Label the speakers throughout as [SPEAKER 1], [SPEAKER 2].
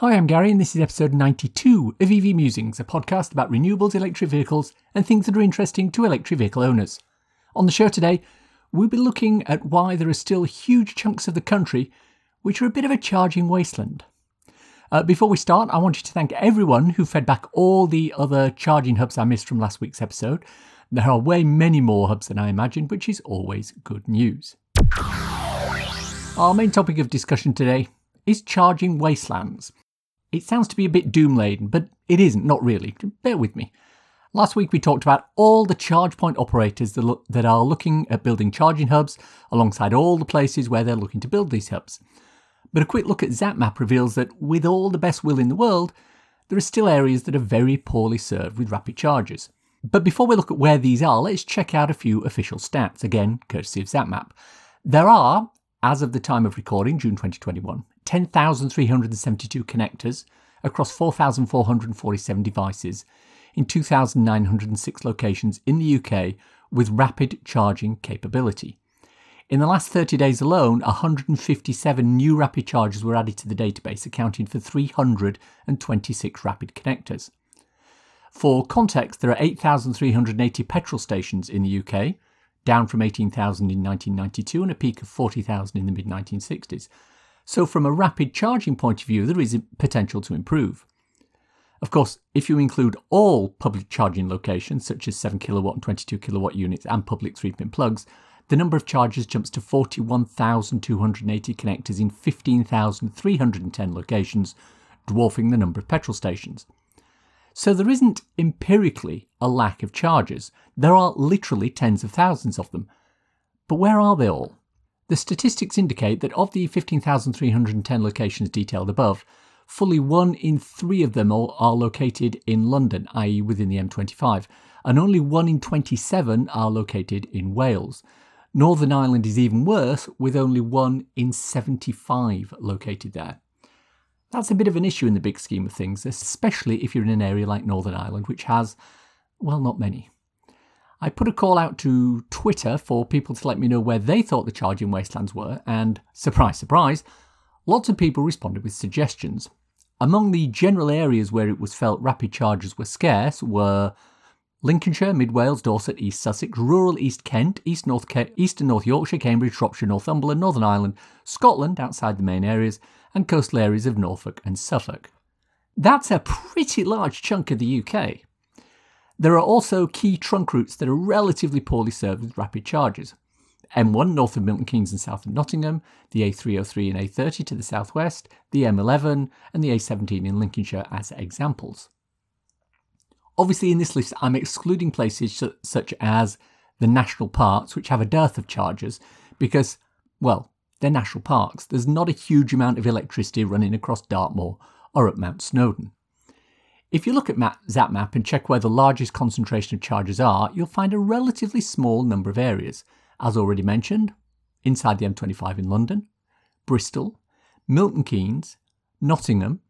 [SPEAKER 1] Hi, I'm Gary, and this is episode 92 of EV Musings, a podcast about renewables, electric vehicles, and things that are interesting to electric vehicle owners. On the show today, we'll be looking at why there are still huge chunks of the country which are a bit of a charging wasteland. Uh, before we start, I wanted to thank everyone who fed back all the other charging hubs I missed from last week's episode. There are way many more hubs than I imagined, which is always good news. Our main topic of discussion today is charging wastelands. It sounds to be a bit doom laden, but it isn't, not really. Bear with me. Last week we talked about all the charge point operators that, look, that are looking at building charging hubs alongside all the places where they're looking to build these hubs. But a quick look at ZapMap reveals that with all the best will in the world, there are still areas that are very poorly served with rapid chargers. But before we look at where these are, let's check out a few official stats, again, courtesy of ZapMap. There are, as of the time of recording, June 2021, 10,372 connectors across 4,447 devices in 2,906 locations in the UK with rapid charging capability. In the last 30 days alone, 157 new rapid chargers were added to the database, accounting for 326 rapid connectors. For context, there are 8,380 petrol stations in the UK, down from 18,000 in 1992 and a peak of 40,000 in the mid 1960s. So, from a rapid charging point of view, there is potential to improve. Of course, if you include all public charging locations, such as 7 kilowatt and 22 kilowatt units and public 3 pin plugs, the number of chargers jumps to 41,280 connectors in 15,310 locations, dwarfing the number of petrol stations. So there isn't empirically a lack of chargers, there are literally tens of thousands of them. But where are they all? The statistics indicate that of the 15,310 locations detailed above, fully one in three of them are located in London, i.e., within the M25, and only one in 27 are located in Wales. Northern Ireland is even worse, with only one in 75 located there. That's a bit of an issue in the big scheme of things, especially if you're in an area like Northern Ireland, which has, well, not many. I put a call out to Twitter for people to let me know where they thought the charging wastelands were, and surprise, surprise, lots of people responded with suggestions. Among the general areas where it was felt rapid chargers were scarce were Lincolnshire, Mid Wales, Dorset, East Sussex, rural East Kent, East, North Ke- East and North Yorkshire, Cambridge, Shropshire, Northumberland, Northern Ireland, Scotland outside the main areas, and coastal areas of Norfolk and Suffolk. That's a pretty large chunk of the UK. There are also key trunk routes that are relatively poorly served with rapid chargers. M1 north of Milton Keynes and south of Nottingham, the A303 and A30 to the southwest, the M11, and the A17 in Lincolnshire as examples. Obviously, in this list, I'm excluding places such as the national parks, which have a dearth of chargers, because, well, they're national parks. There's not a huge amount of electricity running across Dartmoor or at Mount Snowdon. If you look at ZapMap and check where the largest concentration of charges are, you'll find a relatively small number of areas as already mentioned, inside the M25 in London, Bristol, Milton Keynes, Nottingham,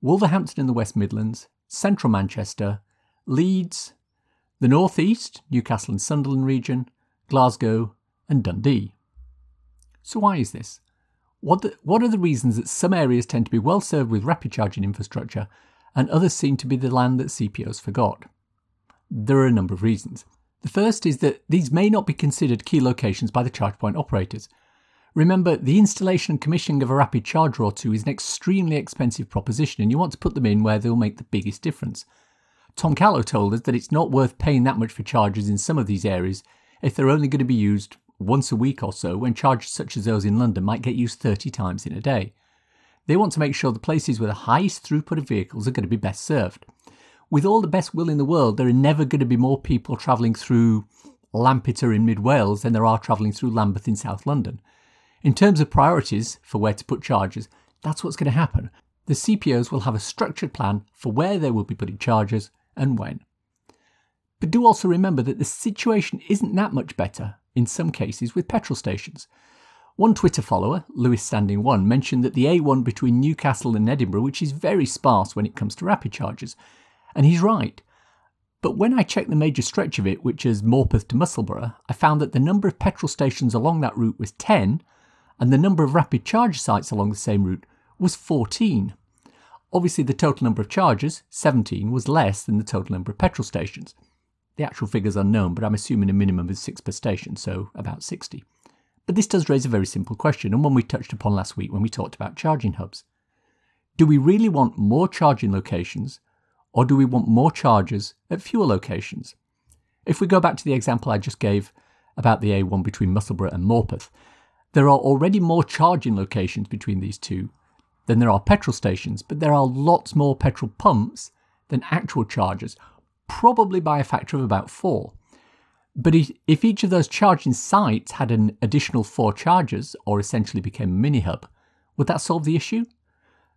[SPEAKER 1] Wolverhampton in the West Midlands, central Manchester, Leeds, the North East, Newcastle and Sunderland region, Glasgow, and Dundee. So, why is this? What, the, what are the reasons that some areas tend to be well served with rapid charging infrastructure and others seem to be the land that CPOs forgot? There are a number of reasons. The first is that these may not be considered key locations by the charge point operators. Remember, the installation and commissioning of a rapid charger or two is an extremely expensive proposition, and you want to put them in where they'll make the biggest difference. Tom Callow told us that it's not worth paying that much for chargers in some of these areas if they're only going to be used once a week or so, when charges such as those in London might get used 30 times in a day. They want to make sure the places with the highest throughput of vehicles are going to be best served with all the best will in the world, there are never going to be more people travelling through Lampeter in mid Wales than there are travelling through Lambeth in South London. In terms of priorities for where to put charges, that's what's going to happen. The CPOs will have a structured plan for where they will be putting charges and when. But do also remember that the situation isn't that much better in some cases with petrol stations. One Twitter follower, Lewis Standing One, mentioned that the A1 between Newcastle and Edinburgh, which is very sparse when it comes to rapid charges, and he's right. But when I checked the major stretch of it, which is Morpeth to Musselburgh, I found that the number of petrol stations along that route was 10, and the number of rapid charge sites along the same route was 14. Obviously, the total number of charges, 17, was less than the total number of petrol stations. The actual figure's are unknown, but I'm assuming a minimum of 6 per station, so about 60. But this does raise a very simple question, and one we touched upon last week when we talked about charging hubs. Do we really want more charging locations, or do we want more chargers at fewer locations? If we go back to the example I just gave about the A1 between Musselburgh and Morpeth, there are already more charging locations between these two than there are petrol stations, but there are lots more petrol pumps than actual chargers, probably by a factor of about four. But if each of those charging sites had an additional four chargers, or essentially became a mini hub, would that solve the issue?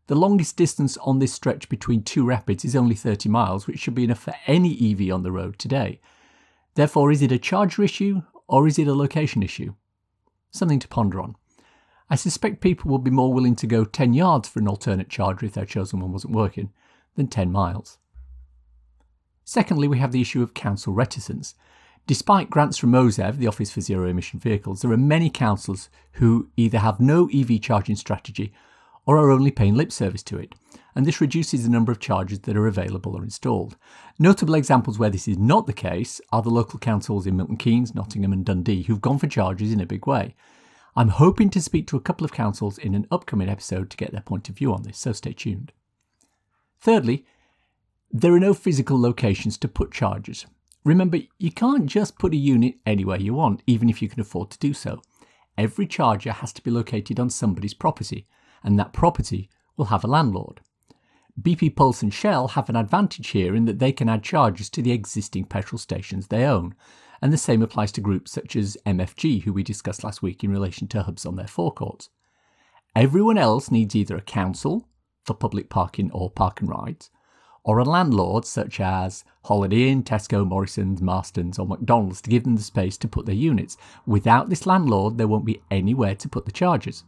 [SPEAKER 1] The longest distance on this stretch between two rapids is only 30 miles, which should be enough for any EV on the road today. Therefore, is it a charger issue or is it a location issue? Something to ponder on. I suspect people would be more willing to go 10 yards for an alternate charger if their chosen one wasn't working than 10 miles. Secondly, we have the issue of council reticence. Despite grants from OZEV, the Office for Zero Emission Vehicles, there are many councils who either have no EV charging strategy or are only paying lip service to it, and this reduces the number of chargers that are available or installed. Notable examples where this is not the case are the local councils in Milton Keynes, Nottingham, and Dundee who've gone for chargers in a big way. I'm hoping to speak to a couple of councils in an upcoming episode to get their point of view on this, so stay tuned. Thirdly, there are no physical locations to put chargers. Remember, you can't just put a unit anywhere you want, even if you can afford to do so. Every charger has to be located on somebody's property, and that property will have a landlord. BP Pulse and Shell have an advantage here in that they can add chargers to the existing petrol stations they own, and the same applies to groups such as MFG, who we discussed last week in relation to hubs on their forecourts. Everyone else needs either a council for public parking or park and rides, or a landlord such as Holiday Inn, Tesco, Morrison's, Marston's, or McDonald's to give them the space to put their units. Without this landlord, there won't be anywhere to put the chargers.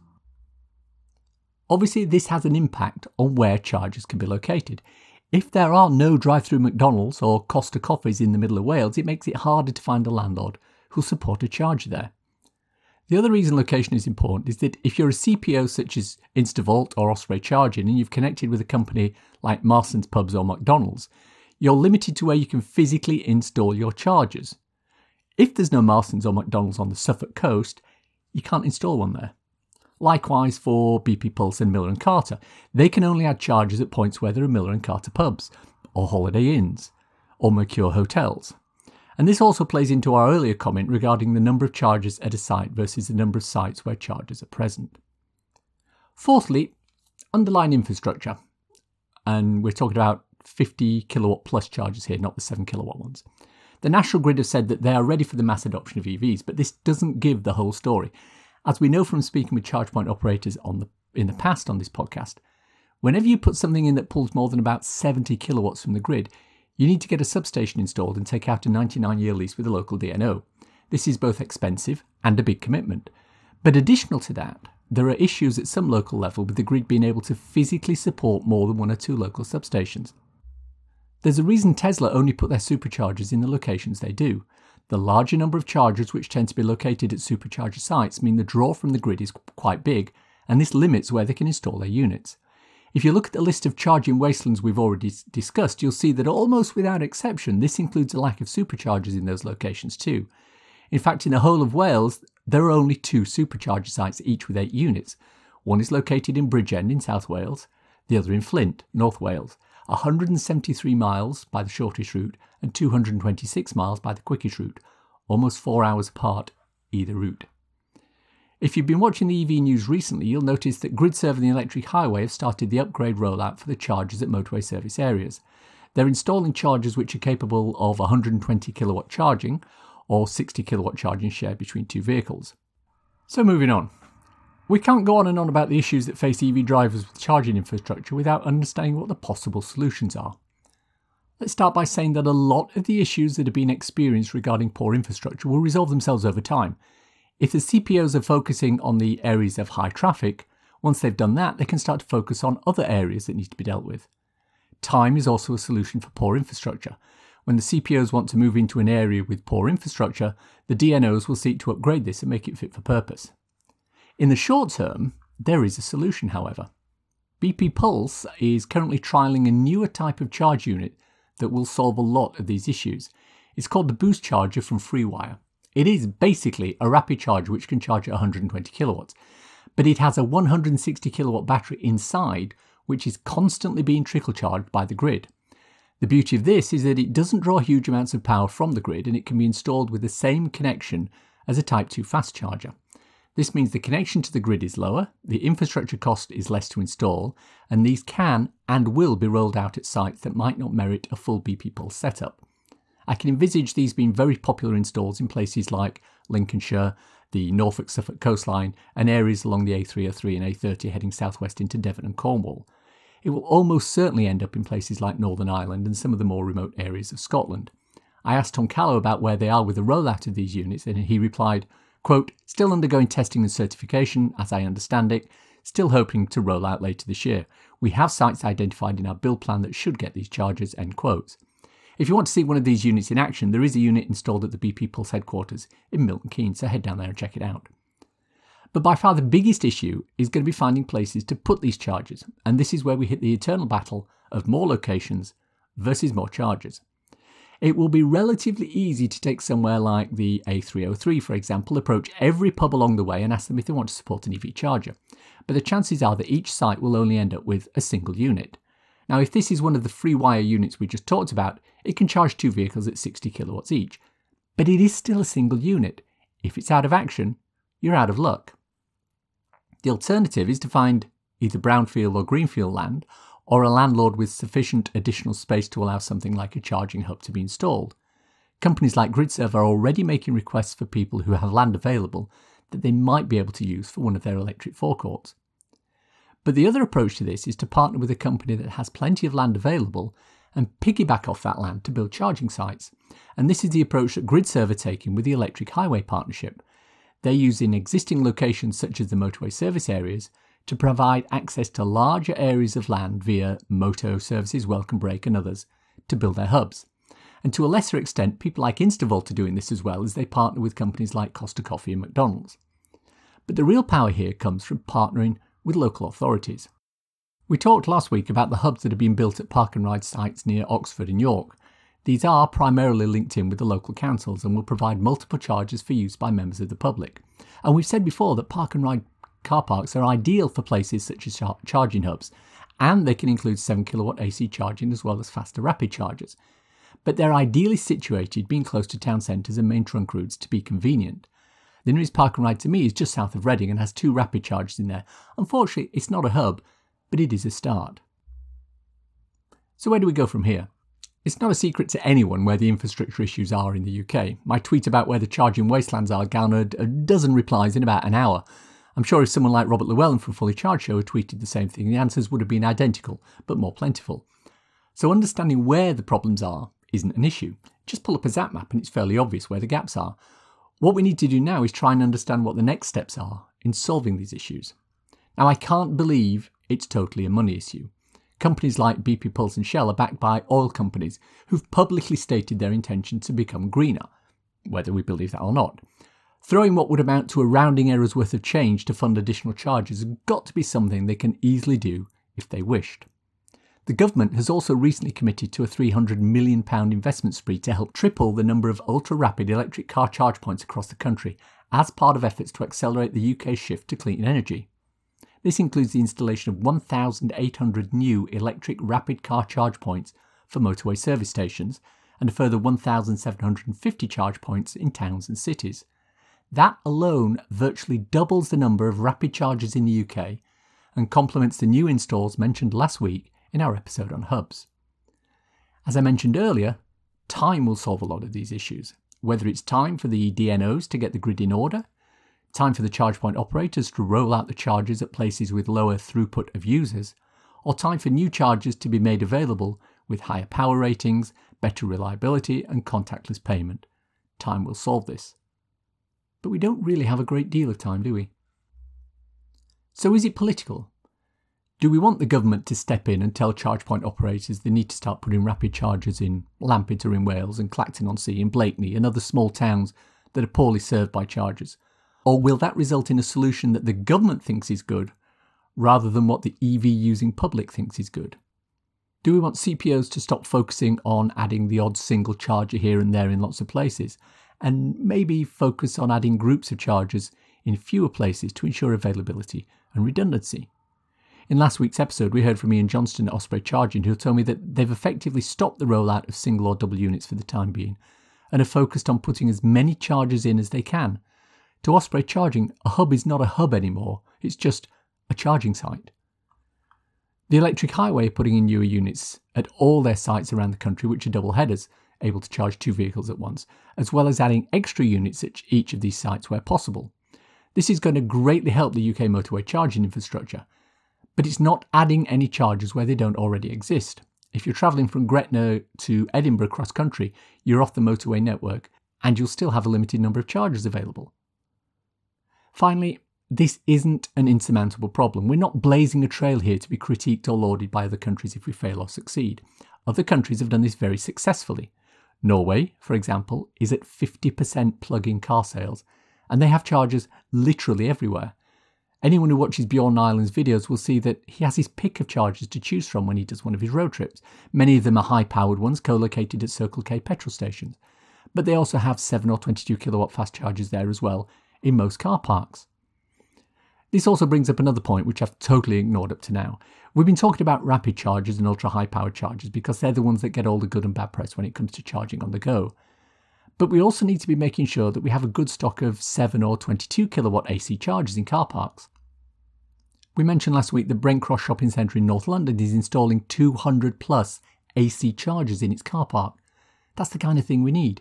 [SPEAKER 1] Obviously, this has an impact on where chargers can be located. If there are no drive through McDonald's or Costa Coffees in the middle of Wales, it makes it harder to find a landlord who'll support a charger there. The other reason location is important is that if you're a CPO such as Instavolt or Osprey Charging and you've connected with a company like Marston's Pubs or McDonald's, you're limited to where you can physically install your chargers. If there's no Marston's or McDonald's on the Suffolk coast, you can't install one there. Likewise for BP Pulse and Miller and Carter. They can only add chargers at points where there are Miller and Carter pubs, or Holiday Inns, or Mercure hotels. And this also plays into our earlier comment regarding the number of charges at a site versus the number of sites where charges are present. Fourthly, underlying infrastructure. And we're talking about 50 kilowatt plus chargers here, not the 7 kilowatt ones. The National Grid have said that they are ready for the mass adoption of EVs, but this doesn't give the whole story. As we know from speaking with charge point operators the, in the past on this podcast, whenever you put something in that pulls more than about 70 kilowatts from the grid, you need to get a substation installed and take out a 99 year lease with a local DNO. This is both expensive and a big commitment. But additional to that, there are issues at some local level with the grid being able to physically support more than one or two local substations. There's a reason Tesla only put their superchargers in the locations they do. The larger number of chargers which tend to be located at supercharger sites mean the draw from the grid is quite big, and this limits where they can install their units. If you look at the list of charging wastelands we've already discussed, you'll see that almost without exception, this includes a lack of superchargers in those locations too. In fact, in the whole of Wales, there are only two supercharger sites, each with eight units. One is located in Bridgend in South Wales, the other in Flint, North Wales. 173 miles by the shortest route and 226 miles by the quickest route, almost four hours apart either route. If you've been watching the EV news recently, you'll notice that GridServe and the Electric Highway have started the upgrade rollout for the chargers at motorway service areas. They're installing chargers which are capable of 120 kilowatt charging or 60 kilowatt charging shared between two vehicles. So, moving on. We can't go on and on about the issues that face EV drivers with charging infrastructure without understanding what the possible solutions are. Let's start by saying that a lot of the issues that have been experienced regarding poor infrastructure will resolve themselves over time. If the CPOs are focusing on the areas of high traffic, once they've done that, they can start to focus on other areas that need to be dealt with. Time is also a solution for poor infrastructure. When the CPOs want to move into an area with poor infrastructure, the DNOs will seek to upgrade this and make it fit for purpose. In the short term, there is a solution, however. BP Pulse is currently trialling a newer type of charge unit that will solve a lot of these issues. It's called the Boost Charger from FreeWire. It is basically a rapid charger which can charge at 120 kilowatts, but it has a 160 kilowatt battery inside which is constantly being trickle charged by the grid. The beauty of this is that it doesn't draw huge amounts of power from the grid and it can be installed with the same connection as a Type 2 fast charger. This means the connection to the grid is lower, the infrastructure cost is less to install, and these can and will be rolled out at sites that might not merit a full BP setup. I can envisage these being very popular installs in places like Lincolnshire, the Norfolk Suffolk coastline, and areas along the A303 and A30 heading southwest into Devon and Cornwall. It will almost certainly end up in places like Northern Ireland and some of the more remote areas of Scotland. I asked Tom Callow about where they are with the rollout of these units, and he replied, Quote, still undergoing testing and certification, as I understand it, still hoping to roll out later this year. We have sites identified in our build plan that should get these charges, end quotes. If you want to see one of these units in action, there is a unit installed at the BP Pulse headquarters in Milton Keynes, so head down there and check it out. But by far the biggest issue is going to be finding places to put these chargers, and this is where we hit the eternal battle of more locations versus more chargers. It will be relatively easy to take somewhere like the A303, for example, approach every pub along the way and ask them if they want to support an EV charger. But the chances are that each site will only end up with a single unit. Now, if this is one of the FreeWire units we just talked about, it can charge two vehicles at 60 kilowatts each. But it is still a single unit. If it's out of action, you're out of luck. The alternative is to find either brownfield or greenfield land, or a landlord with sufficient additional space to allow something like a charging hub to be installed. Companies like GridServe are already making requests for people who have land available that they might be able to use for one of their electric forecourts. But the other approach to this is to partner with a company that has plenty of land available and piggyback off that land to build charging sites. And this is the approach that GridServe are taking with the Electric Highway Partnership. They're using existing locations such as the motorway service areas to provide access to larger areas of land via Moto Services, Welcome Break, and others to build their hubs. And to a lesser extent, people like Instavolt are doing this as well as they partner with companies like Costa Coffee and McDonald's. But the real power here comes from partnering with local authorities. We talked last week about the hubs that have been built at park and ride sites near Oxford and York. These are primarily linked in with the local councils and will provide multiple charges for use by members of the public. And we've said before that park and ride car parks are ideal for places such as char- charging hubs, and they can include 7 kilowatt AC charging as well as faster rapid chargers. But they're ideally situated being close to town centres and main trunk routes to be convenient. The nearest park and ride to me is just south of Reading and has two rapid charges in there. Unfortunately, it's not a hub, but it is a start. So, where do we go from here? It's not a secret to anyone where the infrastructure issues are in the UK. My tweet about where the charging wastelands are garnered a dozen replies in about an hour, I'm sure if someone like Robert Llewellyn from Fully Charged Show had tweeted the same thing, the answers would have been identical, but more plentiful. So understanding where the problems are isn't an issue. Just pull up a zap map and it's fairly obvious where the gaps are. What we need to do now is try and understand what the next steps are in solving these issues. Now, I can't believe it's totally a money issue. Companies like BP Pulse and Shell are backed by oil companies who've publicly stated their intention to become greener, whether we believe that or not. Throwing what would amount to a rounding error's worth of change to fund additional charges has got to be something they can easily do if they wished. The government has also recently committed to a £300 million investment spree to help triple the number of ultra rapid electric car charge points across the country as part of efforts to accelerate the UK's shift to clean energy. This includes the installation of 1,800 new electric rapid car charge points for motorway service stations and a further 1,750 charge points in towns and cities. That alone virtually doubles the number of rapid chargers in the UK and complements the new installs mentioned last week in our episode on hubs. As I mentioned earlier, time will solve a lot of these issues, whether it's time for the DNOs to get the grid in order, time for the charge point operators to roll out the chargers at places with lower throughput of users, or time for new chargers to be made available with higher power ratings, better reliability, and contactless payment. Time will solve this but we don't really have a great deal of time, do we? So is it political? Do we want the government to step in and tell charge point operators they need to start putting rapid chargers in Lampeter in Wales and Clacton on Sea in Blakeney and other small towns that are poorly served by chargers? Or will that result in a solution that the government thinks is good rather than what the EV using public thinks is good? Do we want CPOs to stop focusing on adding the odd single charger here and there in lots of places, and maybe focus on adding groups of chargers in fewer places to ensure availability and redundancy? In last week's episode, we heard from Ian Johnston at Osprey Charging, who told me that they've effectively stopped the rollout of single or double units for the time being and are focused on putting as many chargers in as they can. To Osprey Charging, a hub is not a hub anymore, it's just a charging site. The Electric Highway are putting in newer units at all their sites around the country, which are double headers, able to charge two vehicles at once, as well as adding extra units at each of these sites where possible. This is going to greatly help the UK motorway charging infrastructure, but it's not adding any charges where they don't already exist. If you're travelling from Gretna to Edinburgh cross country, you're off the motorway network and you'll still have a limited number of charges available. Finally, this isn't an insurmountable problem. We're not blazing a trail here to be critiqued or lauded by other countries if we fail or succeed. Other countries have done this very successfully. Norway, for example, is at 50% plug in car sales, and they have chargers literally everywhere. Anyone who watches Bjorn Nyland's videos will see that he has his pick of chargers to choose from when he does one of his road trips. Many of them are high powered ones co located at Circle K petrol stations, but they also have 7 or 22 kilowatt fast chargers there as well in most car parks. This also brings up another point which I've totally ignored up to now. We've been talking about rapid chargers and ultra high powered chargers because they're the ones that get all the good and bad press when it comes to charging on the go. But we also need to be making sure that we have a good stock of 7 or 22 kilowatt AC chargers in car parks. We mentioned last week that Brent Cross Shopping Centre in North London is installing 200 plus AC chargers in its car park. That's the kind of thing we need.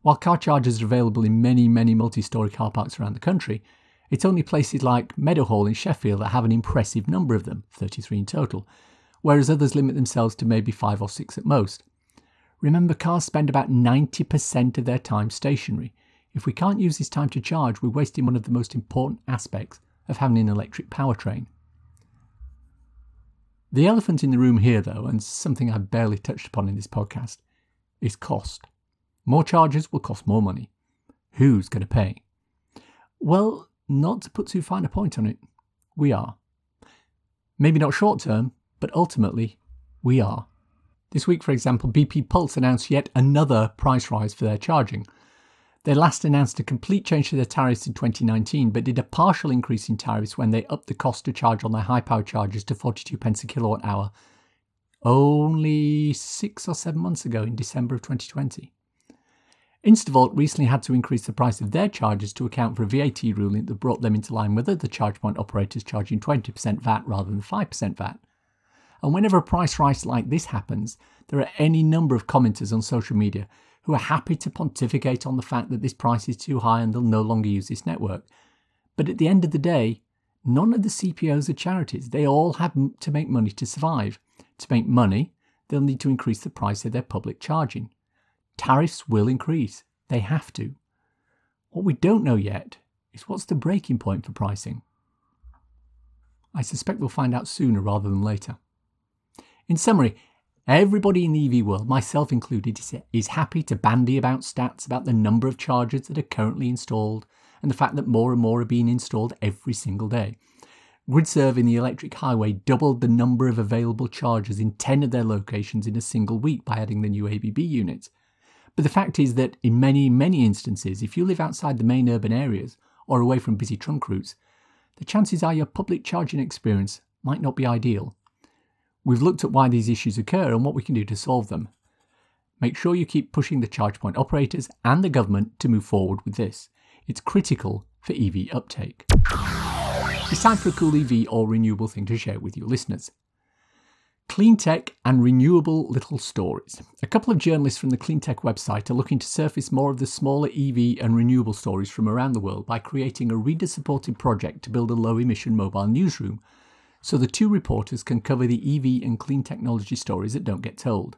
[SPEAKER 1] While car chargers are available in many, many multi story car parks around the country, it's only places like Meadowhall in Sheffield that have an impressive number of them, 33 in total, whereas others limit themselves to maybe 5 or 6 at most. Remember, cars spend about 90% of their time stationary. If we can't use this time to charge, we're wasting one of the most important aspects of having an electric powertrain. The elephant in the room here, though, and something I've barely touched upon in this podcast, is cost. More chargers will cost more money. Who's going to pay? Well, not to put too fine a point on it, we are. Maybe not short term, but ultimately, we are. This week, for example, BP Pulse announced yet another price rise for their charging. They last announced a complete change to their tariffs in 2019, but did a partial increase in tariffs when they upped the cost to charge on their high power chargers to 42 pence a kilowatt hour only six or seven months ago in December of 2020. Instavolt recently had to increase the price of their charges to account for a VAT ruling that brought them into line with other charge point operators charging 20% VAT rather than 5% VAT. And whenever a price rise like this happens, there are any number of commenters on social media who are happy to pontificate on the fact that this price is too high and they'll no longer use this network. But at the end of the day, none of the CPOs are charities. They all have to make money to survive. To make money, they'll need to increase the price of their public charging. Tariffs will increase. They have to. What we don't know yet is what's the breaking point for pricing. I suspect we'll find out sooner rather than later. In summary, everybody in the EV world, myself included, is happy to bandy about stats about the number of chargers that are currently installed and the fact that more and more are being installed every single day. GridServe in the electric highway doubled the number of available chargers in 10 of their locations in a single week by adding the new ABB units. But the fact is that in many, many instances, if you live outside the main urban areas or away from busy trunk routes, the chances are your public charging experience might not be ideal. We've looked at why these issues occur and what we can do to solve them. Make sure you keep pushing the charge point operators and the government to move forward with this. It's critical for EV uptake. It's time for a cool EV or renewable thing to share with your listeners. Clean tech and renewable little stories. A couple of journalists from the Cleantech website are looking to surface more of the smaller EV and renewable stories from around the world by creating a reader supported project to build a low emission mobile newsroom so the two reporters can cover the EV and clean technology stories that don't get told.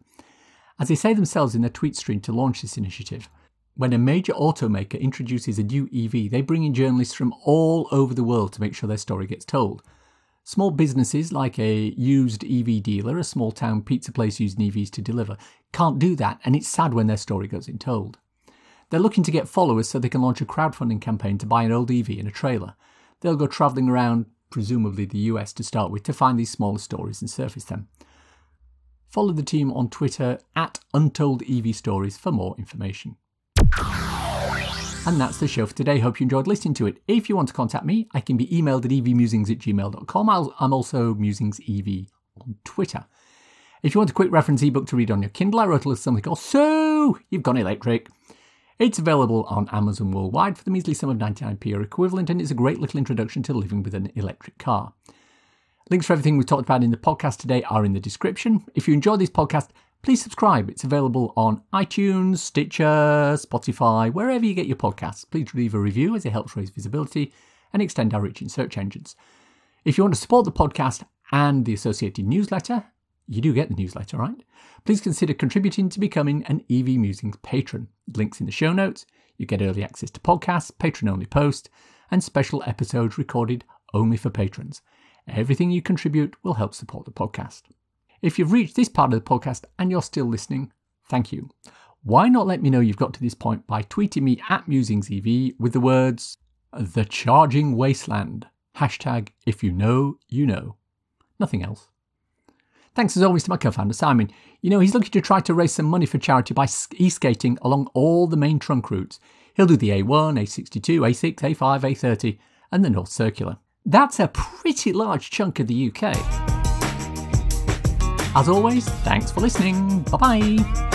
[SPEAKER 1] As they say themselves in their tweet stream to launch this initiative, when a major automaker introduces a new EV, they bring in journalists from all over the world to make sure their story gets told. Small businesses like a used EV dealer, a small town pizza place using EVs to deliver, can't do that, and it's sad when their story goes untold. They're looking to get followers so they can launch a crowdfunding campaign to buy an old EV and a trailer. They'll go travelling around presumably the US to start with, to find these smaller stories and surface them. Follow the team on Twitter at Untold EV Stories for more information. And that's the show for today. Hope you enjoyed listening to it. If you want to contact me, I can be emailed at evmusings at gmail.com. i am also musingsev on Twitter. If you want a quick reference ebook to read on your Kindle, I wrote a little something called So You've Gone Electric. It's available on Amazon worldwide for the measly sum of 99p or equivalent, and it's a great little introduction to living with an electric car. Links for everything we've talked about in the podcast today are in the description. If you enjoy this podcast, please subscribe. It's available on iTunes, Stitcher, Spotify, wherever you get your podcasts. Please leave a review as it helps raise visibility and extend our reach in search engines. If you want to support the podcast and the associated newsletter, you do get the newsletter, right? Please consider contributing to becoming an EV Musings patron. Links in the show notes. You get early access to podcasts, patron only posts, and special episodes recorded only for patrons. Everything you contribute will help support the podcast. If you've reached this part of the podcast and you're still listening, thank you. Why not let me know you've got to this point by tweeting me at MusingsEV with the words, The Charging Wasteland, hashtag if you know, you know. Nothing else. Thanks as always to my co founder Simon. You know, he's looking to try to raise some money for charity by e skating along all the main trunk routes. He'll do the A1, A62, A6, A5, A30, and the North Circular. That's a pretty large chunk of the UK. As always, thanks for listening. Bye bye.